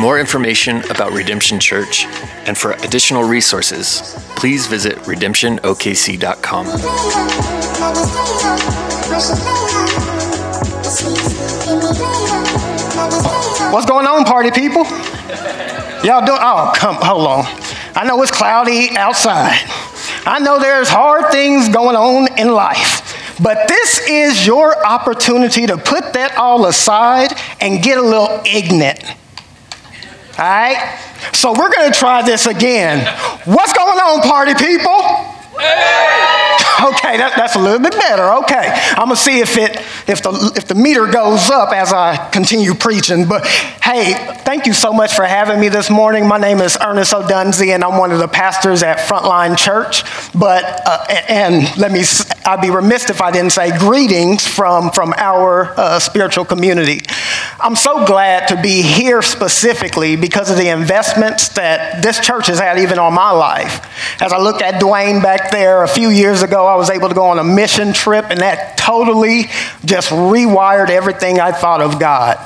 More information about Redemption Church and for additional resources, please visit redemptionokc.com. What's going on, party people? Y'all doing? Oh, come, hold on. I know it's cloudy outside. I know there's hard things going on in life. But this is your opportunity to put that all aside and get a little ignorant. All right? So we're going to try this again. What's going on, party people? Okay, that, that's a little bit better. Okay, I'm gonna see if it if the if the meter goes up as I continue preaching. But hey, thank you so much for having me this morning. My name is Ernest O'Dunsey, and I'm one of the pastors at Frontline Church. But uh, and let me I'd be remiss if I didn't say greetings from from our uh, spiritual community. I'm so glad to be here specifically because of the investments that this church has had even on my life. As I look at Dwayne back there a few years ago, I was able to go on a mission trip, and that totally just rewired everything I thought of God.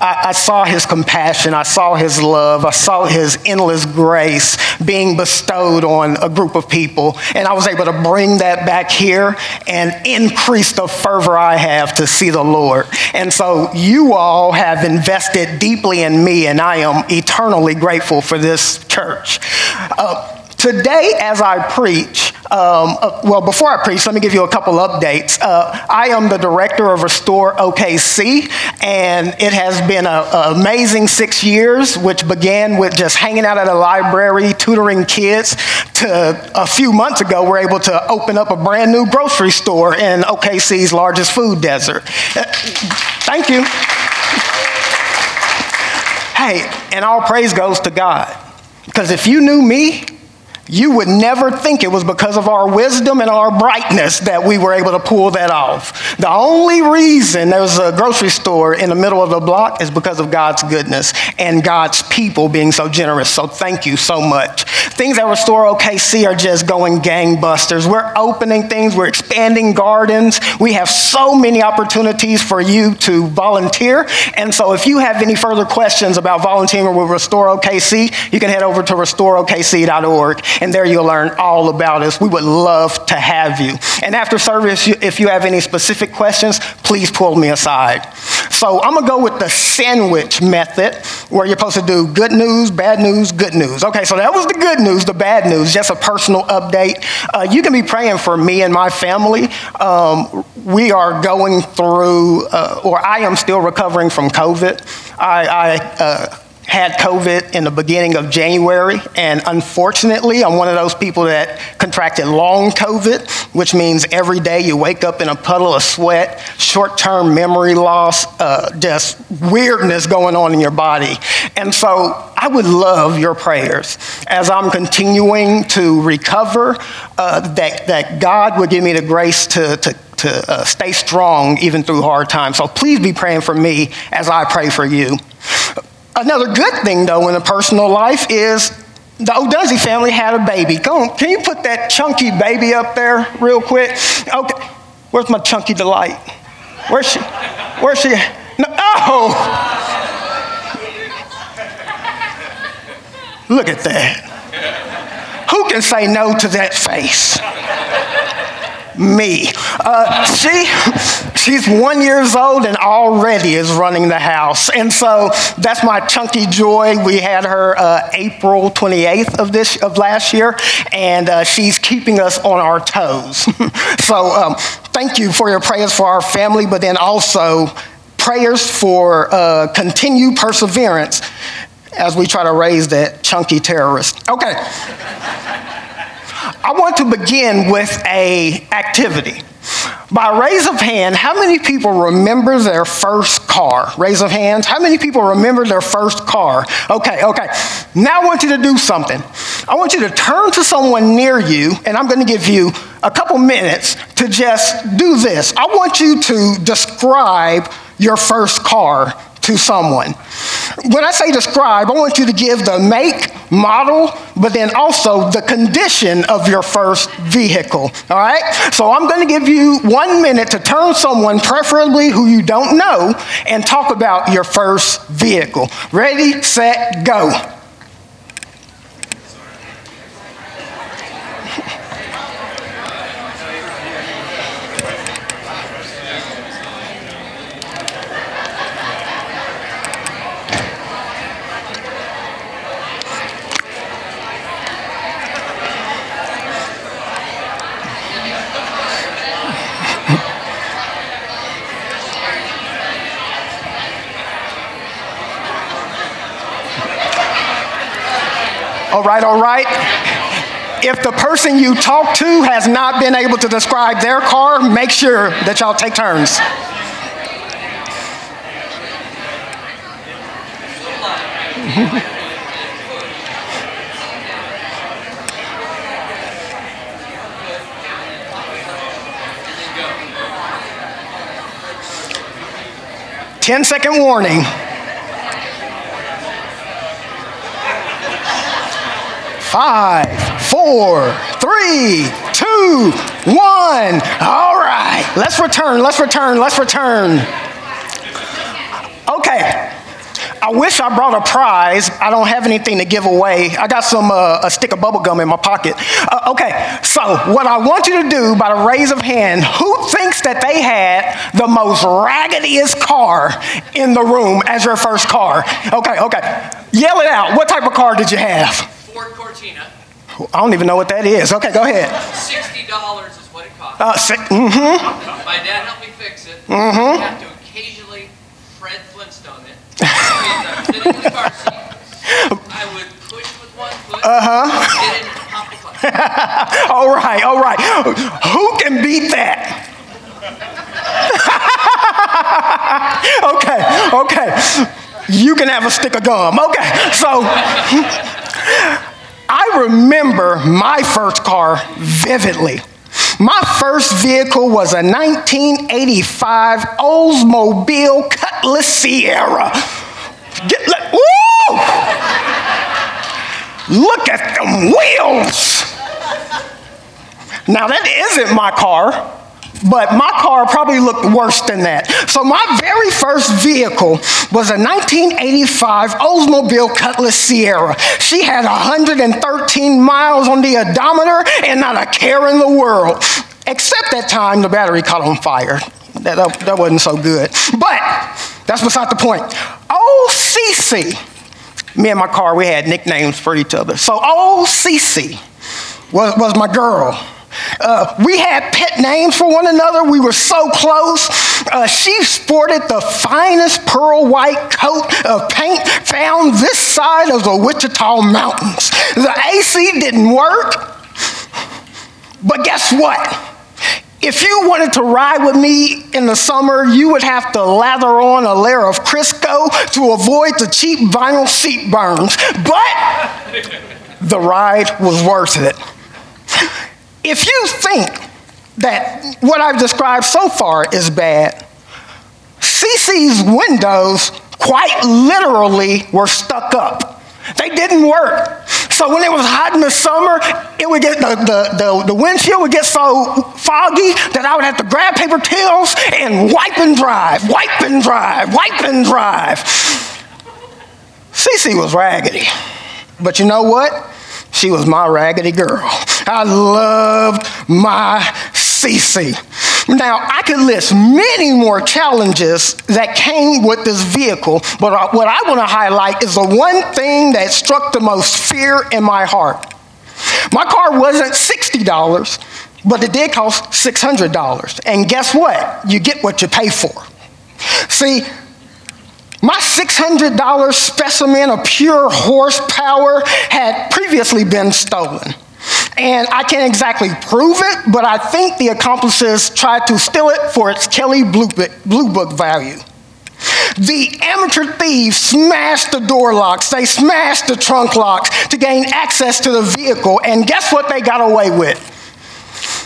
I, I, saw his compassion, I saw his love, I saw his endless grace being bestowed on a group of people, and I was able to bring that back here and increase the fervor I have to see the Lord. And so you all have invested deeply in me, and I am eternally grateful for this church. Uh, Today, as I preach, um, uh, well, before I preach, let me give you a couple updates. Uh, I am the director of Restore OKC, and it has been an amazing six years, which began with just hanging out at a library, tutoring kids, to a few months ago, we're able to open up a brand new grocery store in OKC's largest food desert. Uh, thank you. Hey, and all praise goes to God. Because if you knew me, you would never think it was because of our wisdom and our brightness that we were able to pull that off. The only reason there's a grocery store in the middle of the block is because of God's goodness and God's people being so generous. So thank you so much. Things at Restore OKC are just going gangbusters. We're opening things, we're expanding gardens. We have so many opportunities for you to volunteer. And so if you have any further questions about volunteering with Restore OKC, you can head over to restoreokc.org and there you'll learn all about us. We would love to have you. And after service, if you have any specific questions, please pull me aside. So I'm gonna go with the sandwich method, where you're supposed to do good news, bad news, good news. Okay, so that was the good news, the bad news, just a personal update. Uh, you can be praying for me and my family. Um, we are going through, uh, or I am still recovering from COVID. I, I uh, had COVID in the beginning of January, and unfortunately, I'm one of those people that contracted long COVID, which means every day you wake up in a puddle of sweat, short term memory loss, uh, just weirdness going on in your body. And so I would love your prayers as I'm continuing to recover, uh, that, that God would give me the grace to, to to uh, stay strong even through hard times. So please be praying for me as I pray for you. Another good thing, though, in a personal life is the O'Dunsey family had a baby. Come on, can you put that chunky baby up there real quick? Okay, where's my chunky delight? Where's she? Where's she? No, oh! Look at that. Who can say no to that face? me. Uh, she, she's one years old and already is running the house. And so that's my chunky joy. We had her uh, April 28th of this of last year, and uh, she's keeping us on our toes. so um, thank you for your prayers for our family, but then also prayers for uh, continued perseverance as we try to raise that chunky terrorist. Okay. I want to begin with a activity. By raise of hand, how many people remember their first car? Raise of hands. How many people remember their first car? Okay, okay. Now I want you to do something. I want you to turn to someone near you, and I'm going to give you a couple minutes to just do this. I want you to describe your first car to someone. When I say describe, I want you to give the make, model, but then also the condition of your first vehicle. All right? So I'm going to give you one minute to turn someone, preferably who you don't know, and talk about your first vehicle. Ready, set, go. All right, all right. If the person you talk to has not been able to describe their car, make sure that y'all take turns. Ten second warning. Five, four, three, two, one. All right, let's return, let's return, let's return. Okay, I wish I brought a prize. I don't have anything to give away. I got some uh, a stick of bubble gum in my pocket. Uh, okay, so what I want you to do by the raise of hand, who thinks that they had the most raggediest car in the room as your first car? Okay, okay. Yell it out. What type of car did you have? Cortina. I don't even know what that is. Okay, go ahead. Sixty dollars is what it costs. Uh, si- mm-hmm. My dad helped me fix it. Mm-hmm. I have to occasionally Fred Flintstone it. I'm sitting in the car seat. I would push with one foot. Uh-huh. Get in and pump the clutch. All right, all right. Who can beat that? okay, okay. You can have a stick of gum. Okay, so I remember my first car vividly. My first vehicle was a 1985 Oldsmobile Cutlass Ciera. Get, woo! Look at them wheels. Now, that isn't my car, but my car probably looked worse than that. So, my very first vehicle was a 1985 Oldsmobile Cutlass Ciera. She had 113 miles on the odometer and not a care in the world. Except that time the battery caught on fire. That, that, that wasn't so good. But that's beside the point. Old Cece, me and my car, we had nicknames for each other. So, old Cece was, was my girl. Uh, we had pet names for one another. We were so close. Uh, she sported the finest pearl white coat of paint found this side of the Wichita Mountains. The AC didn't work, but guess what? If you wanted to ride with me in the summer, you would have to lather on a layer of Crisco to avoid the cheap vinyl seat burns. But the ride was worth it. If you think that what I've described so far is bad, CC's windows quite literally were stuck up. They didn't work. So when it was hot in the summer, it would get the, the, the, the windshield would get so foggy that I would have to grab paper towels and wipe and drive, wipe and drive, wipe and drive. Cece was raggedy. But you know what? She was my raggedy girl. I loved my Cece. Now, I could list many more challenges that came with this vehicle, but what I want to highlight is the one thing that struck the most fear in my heart. My car wasn't $60, but it did cost $600. And guess what? You get what you pay for. See, my $600 specimen of pure horsepower had previously been stolen. And I can't exactly prove it, but I think the accomplices tried to steal it for its Book, Blue Book value. The amateur thieves smashed the door locks, they smashed the trunk locks to gain access to the vehicle, and guess what they got away with?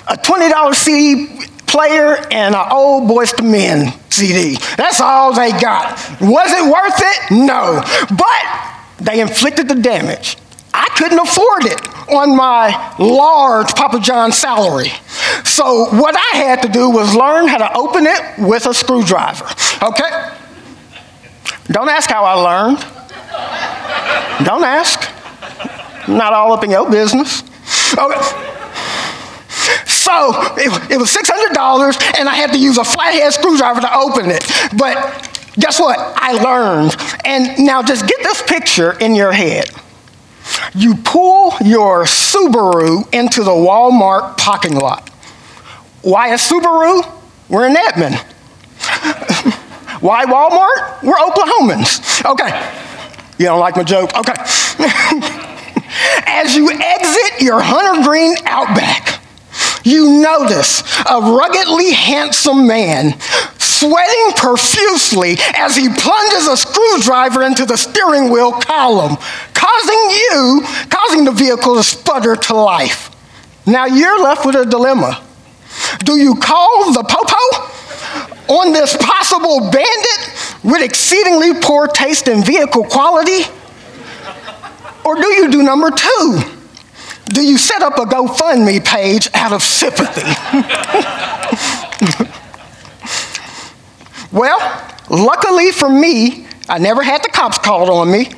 A $20 CD player and an old Boyz II Men CD. That's all they got. Was it worth it? No. But they inflicted the damage. I couldn't afford it on my large Papa John salary. So what I had to do was learn how to open it with a screwdriver. Okay? Don't ask how I learned. Don't ask. Not all up in your business. Okay. So it, it was $600, and I had to use a flathead screwdriver to open it. But guess what? I learned. And now just get this picture in your head. You pull your Subaru into the Walmart parking lot. Why a Subaru? We're in Edmond. Why Walmart? We're Oklahomans. Okay. You don't like my joke? Okay. As you exit your Hunter Green Outback, you notice a ruggedly handsome man sweating profusely as he plunges a screwdriver into the steering wheel column, causing you, causing the vehicle to sputter to life. Now you're left with a dilemma. Do you call the popo on this possible bandit with exceedingly poor taste in vehicle quality? Or do you do number two? Do you set up a GoFundMe page out of sympathy? well, luckily for me, I never had the cops called on me,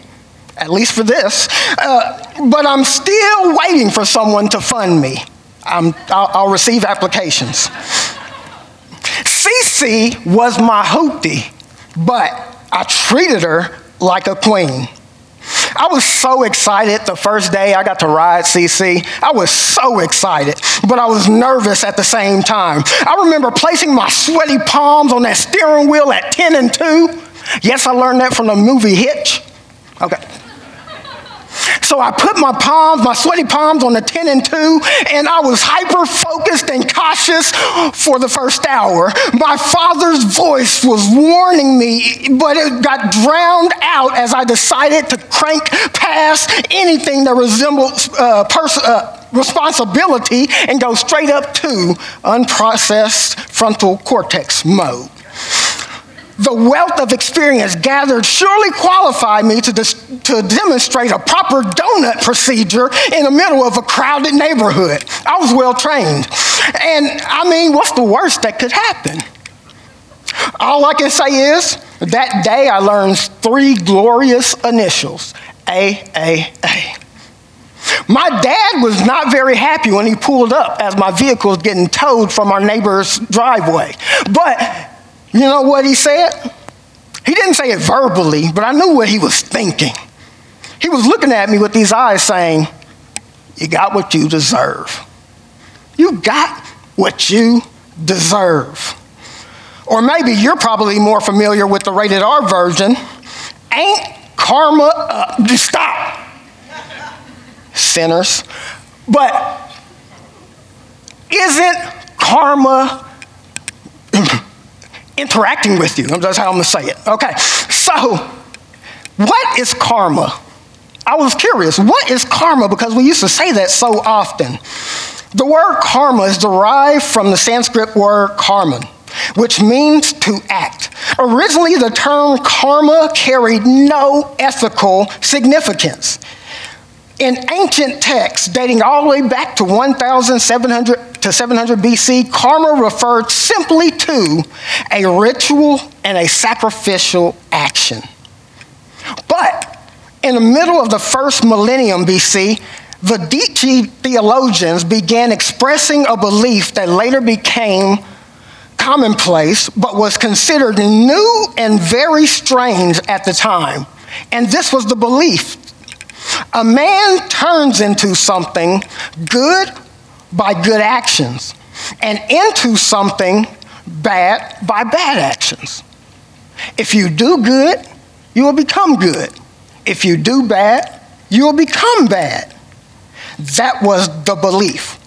at least for this, uh, but I'm still waiting for someone to fund me. i will receive applications. Cece was my hoopty, but I treated her like a queen. I was so excited the first day I got to ride CC. I was so excited, but I was nervous at the same time. I remember placing my sweaty palms on that steering wheel at 10 and 2. Yes, I learned that from the movie Hitch. Okay. So I put my palms, my sweaty palms on the 10 and 2, and I was hyper focused and cautious for the first hour. My father's voice was warning me, but it got drowned out as I decided to crank past anything that resembled uh, pers- uh, responsibility and go straight up to unprocessed frontal cortex mode the wealth of experience gathered surely qualified me to, dis- to demonstrate a proper donut procedure in the middle of a crowded neighborhood. I was well trained. And I mean, what's the worst that could happen? All I can say is that day I learned three glorious initials A, A, A. My dad was not very happy when he pulled up as my vehicle was getting towed from our neighbor's driveway. But you know what he said? He didn't say it verbally, but I knew what he was thinking. He was looking at me with these eyes saying, You got what you deserve. You got what you deserve. Or maybe you're probably more familiar with the rated R version. Ain't karma up? Just stop. Sinners. But isn't karma interacting with you. That's how I'm to say it. Okay. So, what is karma? I was curious. What is karma? Because we used to say that so often. The word karma is derived from the Sanskrit word karman, which means to act. Originally, the term karma carried no ethical significance. In ancient texts dating all the way back to 1700 to 700 BC, karma referred simply to a ritual and a sacrificial action. But in the middle of the first millennium BC, the Diki theologians began expressing a belief that later became commonplace, but was considered new and very strange at the time. And this was the belief a man turns into something good by good actions, and into something bad by bad actions. If you do good, you will become good. If you do bad, you will become bad. That was the belief.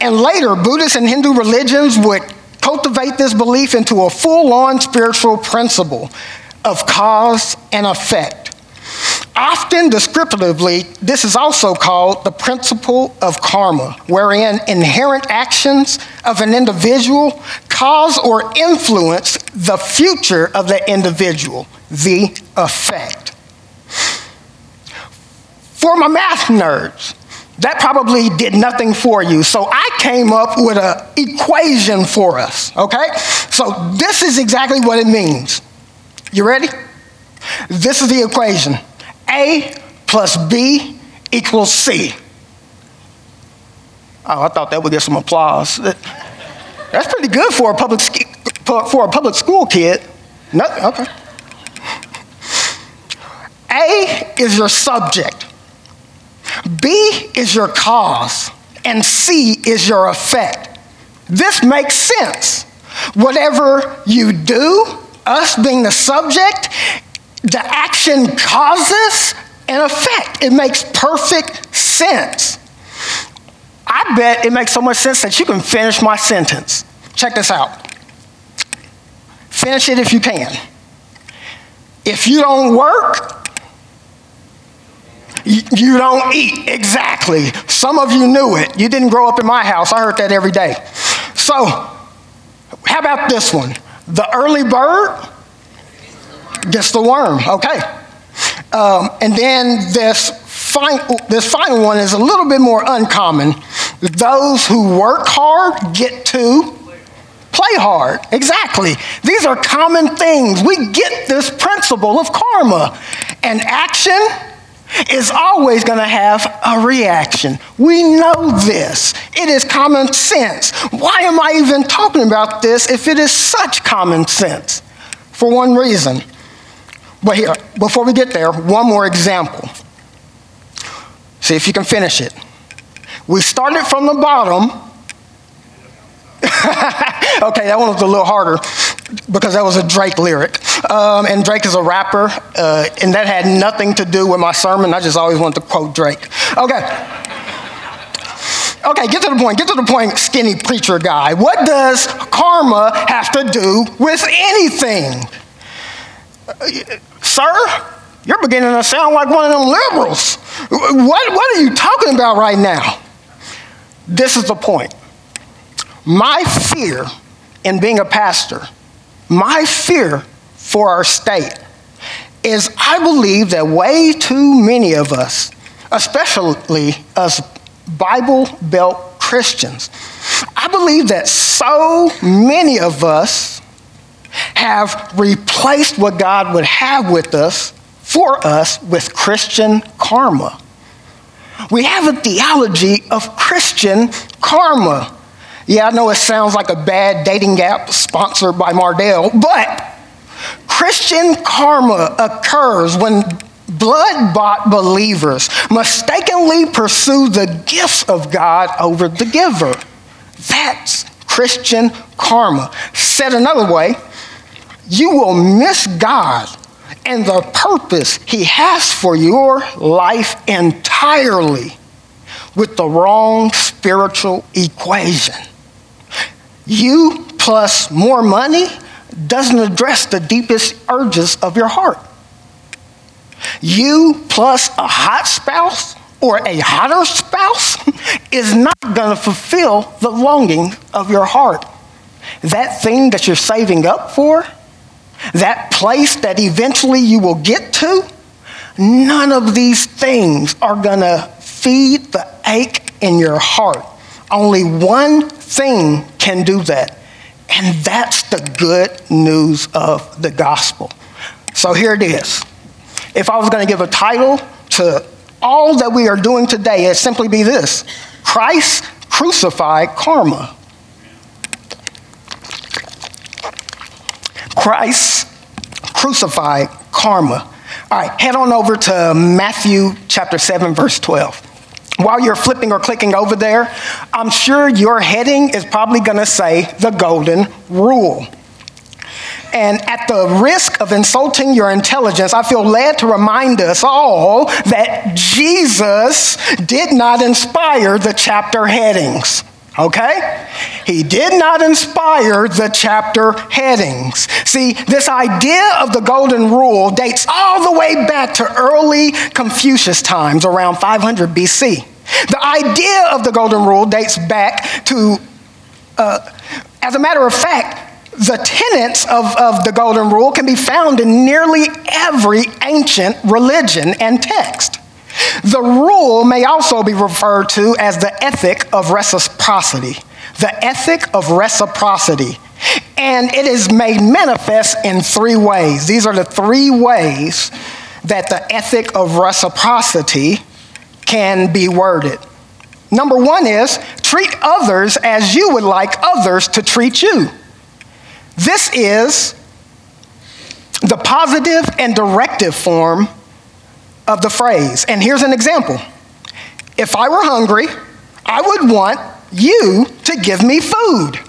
And later, Buddhist and Hindu religions would cultivate this belief into a full on spiritual principle of cause and effect. Often descriptively, this is also called the principle of karma, wherein inherent actions of an individual cause or influence the future of the individual, the effect. For my math nerds, that probably did nothing for you. So I came up with an equation for us, okay? So this is exactly what it means. You ready? This is the equation A plus B equals C. Oh, I thought that would get some applause. That's pretty good for a public, for a public school kid. No, okay. A is your subject. B is your cause, and C is your effect. This makes sense. Whatever you do, us being the subject, the action causes an effect. It makes perfect sense. I bet it makes so much sense that you can finish my sentence. Check this out. Finish it if you can. If you don't work, you don't eat. Exactly. Some of you knew it. You didn't grow up in my house. I heard that every day. So, how about this one? The early bird gets the worm. Okay. Um, and then this, final, this final one is a little bit more uncommon. Those who work hard get to play hard. Exactly. These are common things. We get this principle of karma. And action is always going to have a reaction. We know this. It is common sense. Why am I even talking about this if it is such common sense? For one reason. But here, before we get there, one more example. See if you can finish it. We started from the bottom. okay, that one was a little harder because that was a Drake lyric. Um, and Drake is a rapper, uh, and that had nothing to do with my sermon. I just always wanted to quote Drake. Okay. Okay, get to the point. Get to the point, skinny preacher guy. What does karma have to do with anything? Sir, you're beginning to sound like one of them liberals. What, what are you talking about right now? This is the point. My fear in being a pastor my fear for our state is I believe that way too many of us, especially us Bible Belt Christians, I believe that so many of us have replaced what God would have with us, for us, with Christian karma. We have a theology of Christian karma. Yeah, I know it sounds like a bad dating app sponsored by Mardel, but Christian karma occurs when blood bought believers mistakenly pursue the gifts of God over the giver. That's Christian karma. Said another way, you will miss God and the purpose He has for your life entirely with the wrong spiritual equation. You plus more money doesn't address the deepest urges of your heart. You plus a hot spouse or a hotter spouse is not going to fulfill the longing of your heart. That thing that you're saving up for, that place that eventually you will get to, none of these things are going to feed the ache in your heart. Only one thing can do that. And that's the good news of the gospel. So here it is. If I was going to give a title to all that we are doing today, it'd simply be this Christ crucified karma. Christ crucified karma. All right, head on over to Matthew chapter 7, verse 12 while you're flipping or clicking over there, I'm sure your heading is probably going to say the golden rule. And at the risk of insulting your intelligence, I feel led to remind us all that Jesus did not inspire the chapter headings. Okay? He did not inspire the chapter headings. See, this idea of the golden rule dates all the way back to early Confucius times, around 500 BC. The idea of the golden rule dates back to, uh, as a matter of fact, the tenets of, of the golden rule can be found in nearly every ancient religion and text. The rule may also be referred to as the ethic of reciprocity. The ethic of reciprocity. And it is made manifest in three ways. These are the three ways that the ethic of reciprocity can be worded. Number one is treat others as you would like others to treat you. This is the positive and directive form of the phrase. And here's an example If I were hungry, I would want you to give me food.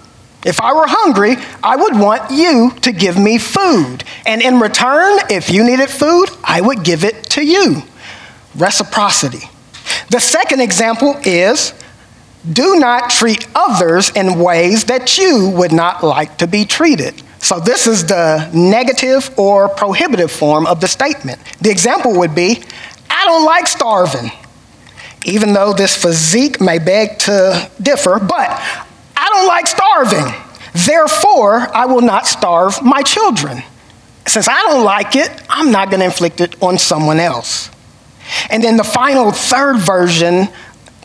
If I were hungry, I would want you to give me food. And in return, if you needed food, I would give it to you. Reciprocity. The second example is do not treat others in ways that you would not like to be treated. So, this is the negative or prohibitive form of the statement. The example would be I don't like starving, even though this physique may beg to differ, but I don't like starving. Therefore, I will not starve my children. Since I don't like it, I'm not going to inflict it on someone else. And then the final third version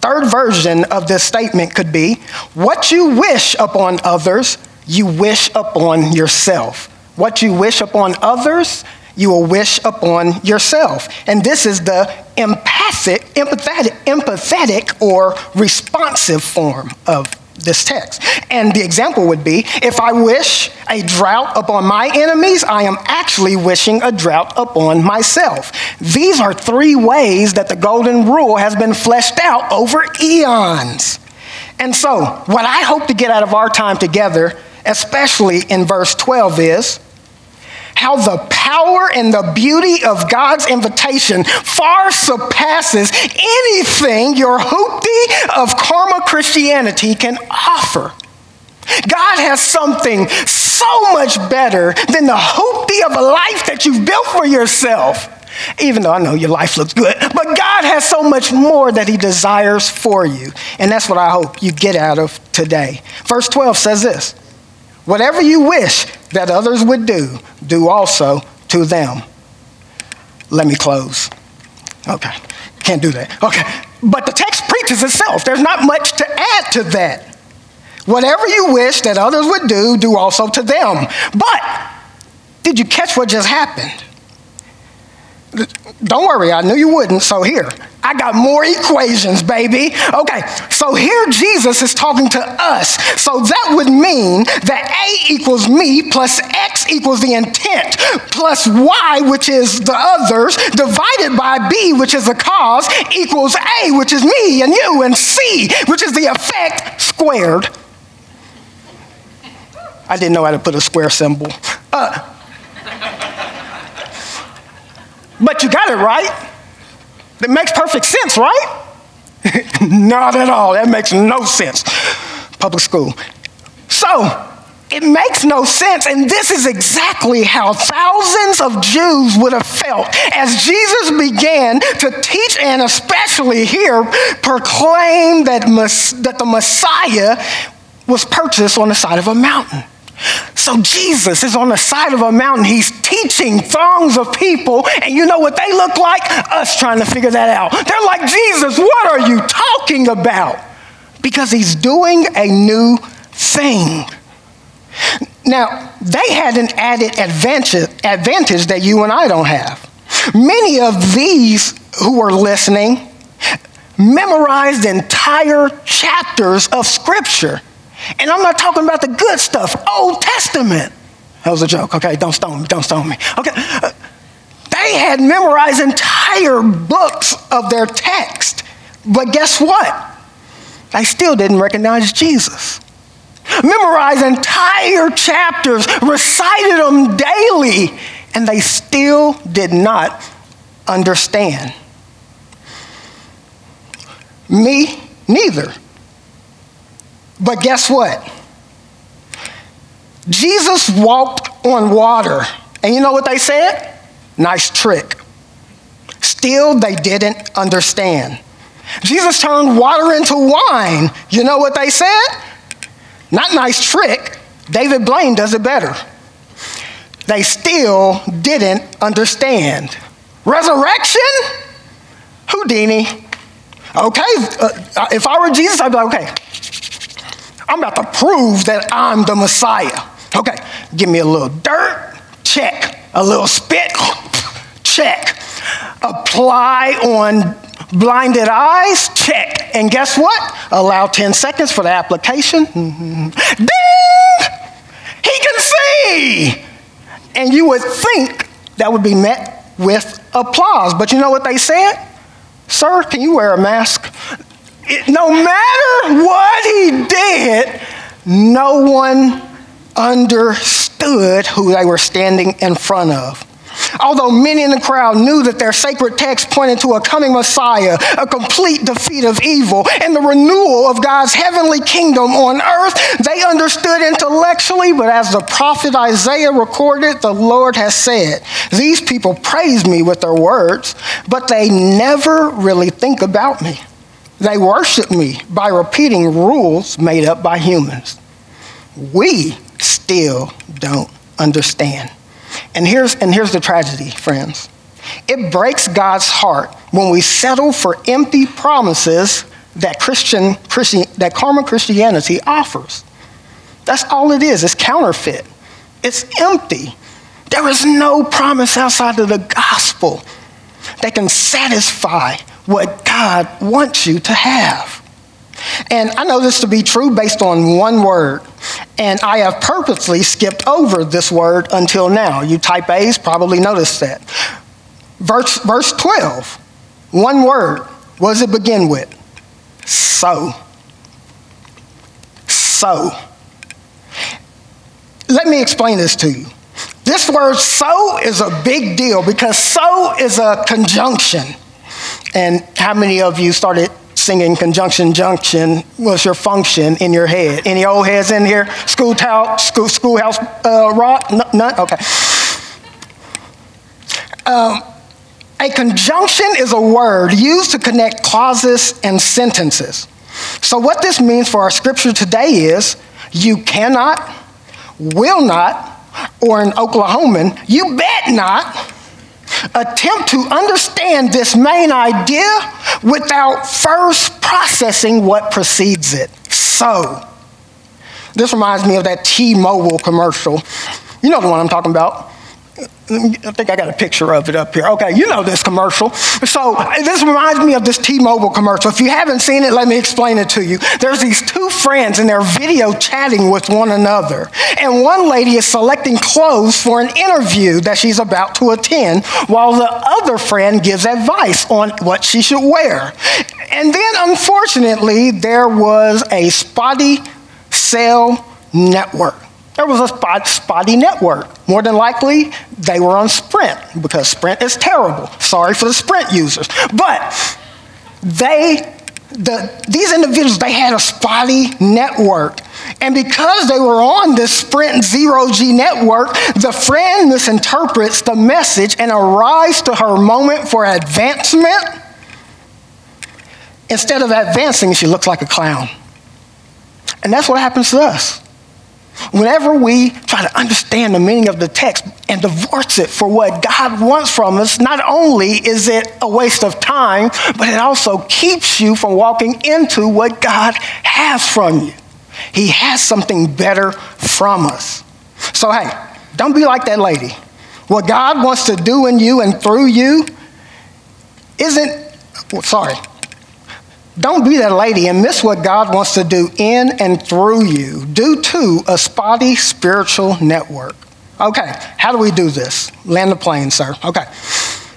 third version of this statement could be what you wish upon others, you wish upon yourself. What you wish upon others, you will wish upon yourself. And this is the empathic, empathetic, empathetic or responsive form of this text. And the example would be if I wish a drought upon my enemies, I am actually wishing a drought upon myself. These are three ways that the golden rule has been fleshed out over eons. And so, what I hope to get out of our time together, especially in verse 12, is how the power and the beauty of God's invitation far surpasses anything your hoopty of karma Christianity can offer. God has something so much better than the hoopty of a life that you've built for yourself. Even though I know your life looks good, but God has so much more that He desires for you. And that's what I hope you get out of today. Verse 12 says this Whatever you wish that others would do, do also to them. Let me close. Okay, can't do that. Okay, but the text preaches itself. There's not much to add to that. Whatever you wish that others would do, do also to them. But did you catch what just happened? Don't worry, I knew you wouldn't, so here. I got more equations, baby. Okay, so here Jesus is talking to us. So that would mean that A equals me plus X equals the intent plus Y, which is the others, divided by B, which is the cause, equals A, which is me and you, and C, which is the effect, squared. I didn't know how to put a square symbol. Uh, but you got it right. It makes perfect sense, right? Not at all. That makes no sense. Public school. So, it makes no sense. And this is exactly how thousands of Jews would have felt as Jesus began to teach and especially here proclaim that, that the Messiah was purchased on the side of a mountain. So Jesus is on the side of a mountain. He's teaching throngs of people, and you know what they look like? Us trying to figure that out. They're like, Jesus, what are you talking about? Because he's doing a new thing. Now, they had an added advantage, that you and I don't have. Many of these who are listening memorized entire chapters of Scripture. And I'm not talking about the good stuff, Old Testament. That was a joke. Okay, don't stone me, don't stone me. Okay. Uh, they had memorized entire books of their text. But guess what? They still didn't recognize Jesus. Memorized entire chapters, recited them daily, and they still did not understand. Me, neither. But guess what? Jesus walked on water. And you know what they said? Nice trick. Still, they didn't understand. Jesus turned water into wine. You know what they said? Not nice trick. David Blaine does it better. They still didn't understand. Resurrection? Houdini. Okay, uh, if I were Jesus, I'd be like, okay, I'm about to prove that I'm the Messiah. Okay, give me a little dirt, check. A little spit, check. Apply on blinded eyes, check. And guess what? Allow 10 seconds for the application. Mm-hmm. Ding! He can see! And you would think that would be met with applause. But you know what they said? Sir, can you wear a mask? It, no matter what he did, no one understood who they were standing in front of. Although many in the crowd knew that their sacred text pointed to a coming Messiah, a complete defeat of evil, and the renewal of God's heavenly kingdom on earth, they understood intellectually, but as the prophet Isaiah recorded, the Lord has said, These people praise me with their words, but they never really think about me. They worship me by repeating rules made up by humans. We still don't understand. And here's, and here's the tragedy, friends. It breaks God's heart when we settle for empty promises that Christian, that karma Christianity offers. That's all it is. It's counterfeit. It's empty. There is no promise outside of the gospel that can satisfy what God wants you to have. And I know this to be true based on one word. And I have purposely skipped over this word until now. You type A's probably noticed that. Verse, verse 12, one word. What does it begin with? So. So. Let me explain this to you. This word so is a big deal because so is a conjunction. And how many of you started singing conjunction junction was your function in your head. Any old heads in here? School town, school, schoolhouse uh, rock? None? Okay. Um, a conjunction is a word used to connect clauses and sentences. So, what this means for our scripture today is you cannot, will not, or in Oklahoman, you bet not attempt to understand this main idea without first processing what precedes it. So, this reminds me of that T Mobile commercial. You know the one I'm talking about. I think I got a picture of it up here. Okay, you know this commercial. So this reminds me of this T-Mobile commercial. If you haven't seen it, let me explain it to you. There's these two friends and they're video chatting with one another. And one lady is selecting clothes for an interview that she's about to attend, while the other friend gives advice on what she should wear. And then unfortunately, there was a spotty cell network. There was a spot, spotty network. More than likely, they were on Sprint because Sprint is terrible. Sorry for the Sprint users. But they, the, these individuals, they had a spotty network. And because they were on this Sprint zero G network, the friend misinterprets the message and arrives to her moment for advancement. Instead of advancing, she looks like a clown. And that's what happens to us. Whenever we try to understand the meaning of the text and divorce it for what God wants from us, not only is it a waste of time, but it also keeps you from walking into what God has from you. He has something better from us. So, hey, don't be like that lady. What God wants to do in you and through you isn't, sorry, don't be that lady and miss what God wants to do in and through you due to a spotty spiritual network. Okay, how do we do this? Land the plane, sir. Okay.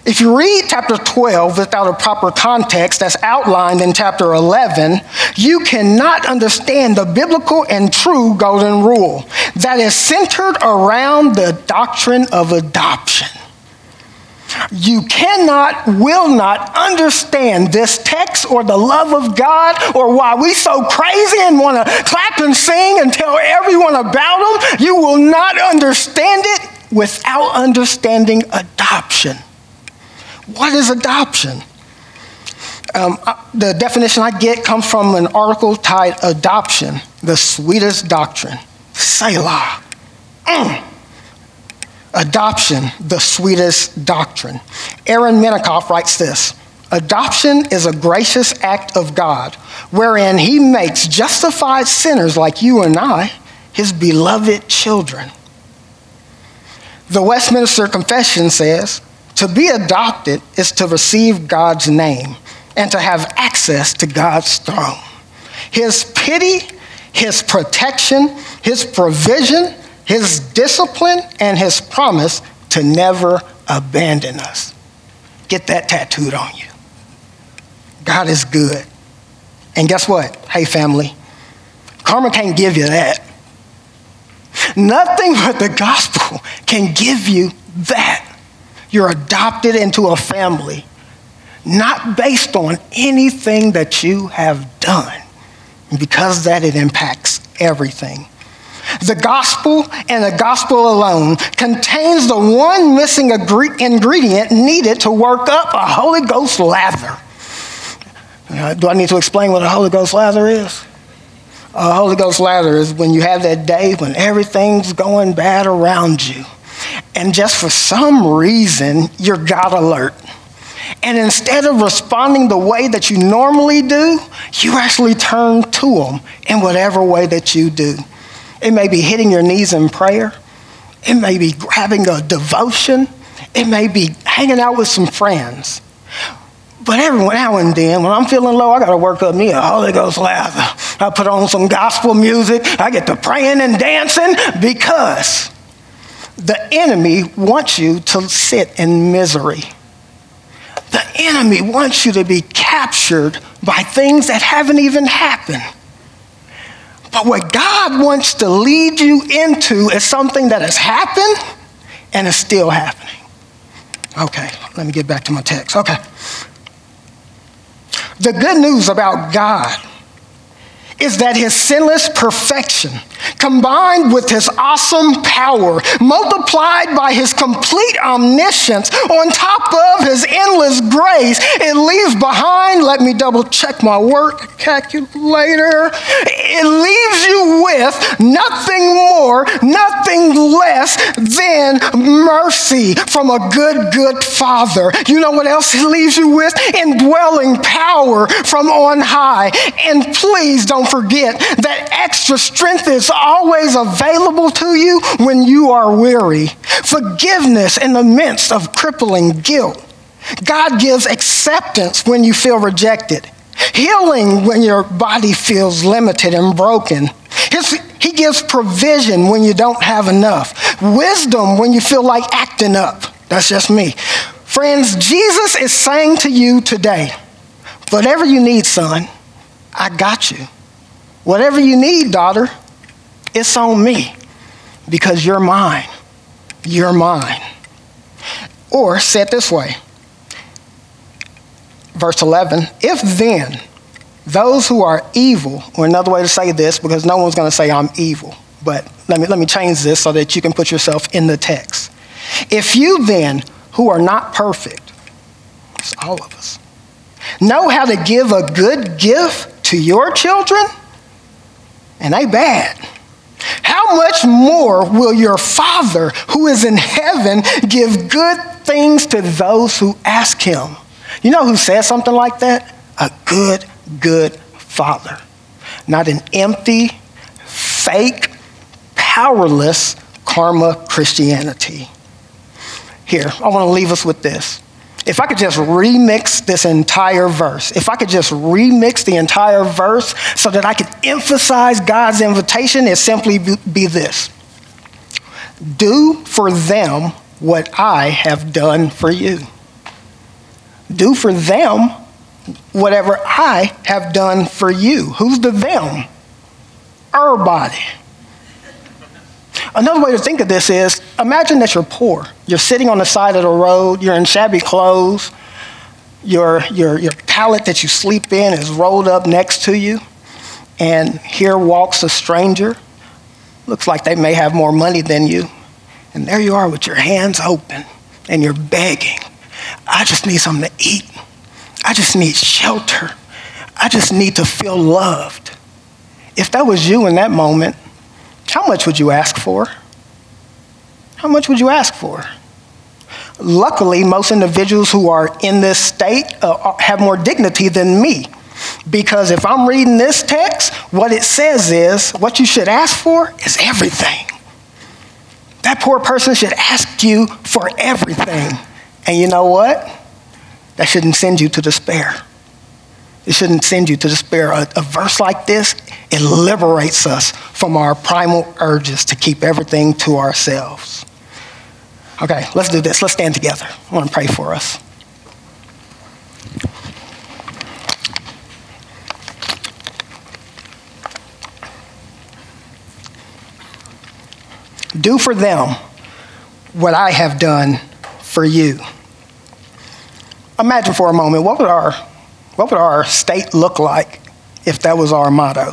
If you read chapter 12 without a proper context that's outlined in chapter 11, you cannot understand the biblical and true golden rule that is centered around the doctrine of adoption. You cannot, will not understand this text or the love of God or why we so crazy and want to clap and sing and tell everyone about Him. You will not understand it without understanding adoption. What is adoption? Um, the definition I get comes from an article titled Adoption, the Sweetest Doctrine. Selah. Mm. Adoption, the sweetest doctrine. Aaron Menikoff writes this Adoption is a gracious act of God wherein he makes justified sinners like you and I his beloved children. The Westminster Confession says to be adopted is to receive God's name and to have access to God's throne. His pity, his protection, his provision, his discipline, and his promise to never abandon us. Get that tattooed on you. God is good. And guess what? Hey, family, karma can't give you that. Nothing but the gospel can give you that. You're adopted into a family, not based on anything that you have done. And because that, it impacts everything. The gospel and the gospel alone contains the one missing ingredient needed to work up a Holy Ghost lather. Uh, do I need to explain what a Holy Ghost lather is? A Holy Ghost lather is when you have that day when everything's going bad around you. And just for some reason, you're God alert. And instead of responding the way that you normally do, you actually turn to Him in whatever way that you do. It may be hitting your knees in prayer. It may be having a devotion. It may be hanging out with some friends. But every now and then, when I'm feeling low, I got to work up me a Holy Ghost lather. I put on some gospel music. I get to praying and dancing because the enemy wants you to sit in misery. The enemy wants you to be captured by things that haven't even happened. But what God wants to lead you into is something that has happened and is still happening. Okay, let me get back to my text. Okay. The good news about God is that his sinless perfection, combined with his awesome power, multiplied by his complete omniscience, on top of his endless grace, it leaves behind, let me double check my work calculator, it leaves you with nothing more, nothing less than mercy from a good, good father. You know what else it leaves you with? Indwelling power from on high. And please don't forget that extra strength is always available to you when you are weary. Forgiveness in the midst of crippling guilt. God gives acceptance when you feel rejected. Healing when your body feels limited and broken. His, he gives provision when you don't have enough. Wisdom when you feel like acting up. That's just me. Friends, Jesus is saying to you today, whatever you need, son, I got you. Whatever you need, daughter, it's on me because you're mine. You're mine. Or said this way, verse 11, if then those who are evil, or another way to say this, because no one's going to say I'm evil, but let me, let me change this so that you can put yourself in the text. If you then, who are not perfect, it's all of us, know how to give a good gift to your children, and they bad. How much more will your Father who is in heaven give good things to those who ask him? You know who says something like that? A good, good Father. Not an empty, fake, powerless karma Christianity. Here, I want to leave us with this if I could just remix this entire verse, if I could just remix the entire verse so that I could emphasize God's invitation, it simply be this Do for them what I have done for you. Do for them whatever I have done for you. Who's the them? Everybody. Another way to think of this is imagine that you're poor. You're sitting on the side of the road, you're in shabby clothes, your, your, your pallet that you sleep in is rolled up next to you, and here walks a stranger. Looks like they may have more money than you. And there you are with your hands open, and you're begging. I just need something to eat. I just need shelter. I just need to feel loved. If that was you in that moment, how much would you ask for? How much would you ask for? Luckily, most individuals who are in this state uh, have more dignity than me. Because if I'm reading this text, what it says is what you should ask for is everything. That poor person should ask you for everything. And you know what? That shouldn't send you to despair. It shouldn't send you to despair. A, a, verse like this, it liberates us from our primal urges to keep everything to ourselves. Okay, let's do this. Let's stand together. I want to pray for us. Do for them what I have done for you. Imagine for a moment what would our what would our state look like if that was our motto?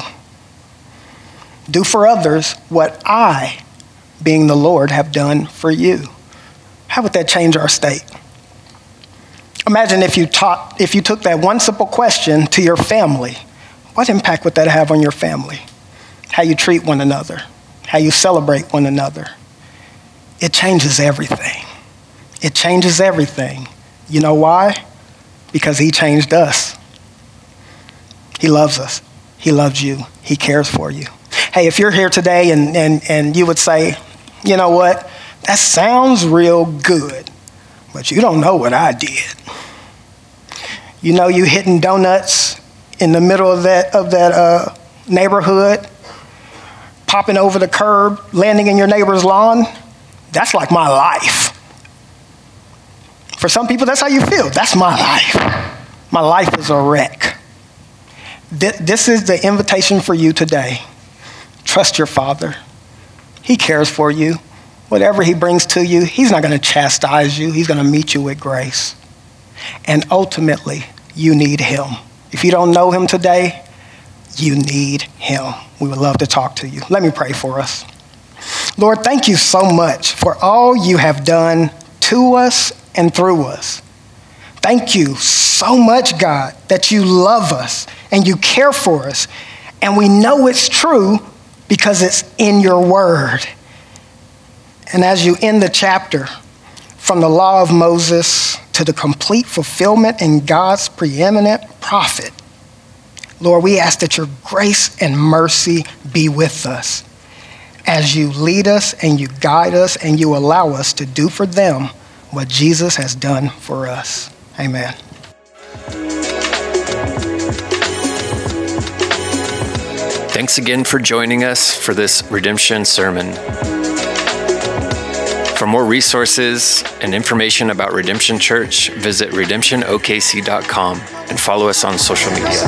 Do for others what I, being the Lord, have done for you. How would that change our state? Imagine if you taught if you took that one simple question to your family. What impact would that have on your family? How you treat one another, how you celebrate one another. It changes everything. It changes everything. You know why? Because he changed us. He loves us. He loves you. He cares for you. Hey, if you're here today and, and, and you would say, you know what, that sounds real good, but you don't know what I did. You know, you hitting donuts in the middle of that, of that uh, neighborhood, popping over the curb, landing in your neighbor's lawn. That's like my life. For some people, that's how you feel. That's my life. My life is a wreck. This is the invitation for you today. Trust your Father. He cares for you. Whatever He brings to you, He's not going to chastise you, He's going to meet you with grace. And ultimately, you need Him. If you don't know Him today, you need Him. We would love to talk to you. Let me pray for us. Lord, thank you so much for all you have done to us and through us. Thank you so much, God, that you love us and you care for us. And we know it's true because it's in your word. And as you end the chapter, from the law of Moses to the complete fulfillment in God's preeminent prophet, Lord, we ask that your grace and mercy be with us as you lead us and you guide us and you allow us to do for them what Jesus has done for us. Amen. Thanks again for joining us for this redemption sermon. For more resources and information about Redemption Church, visit redemptionokc.com and follow us on social media.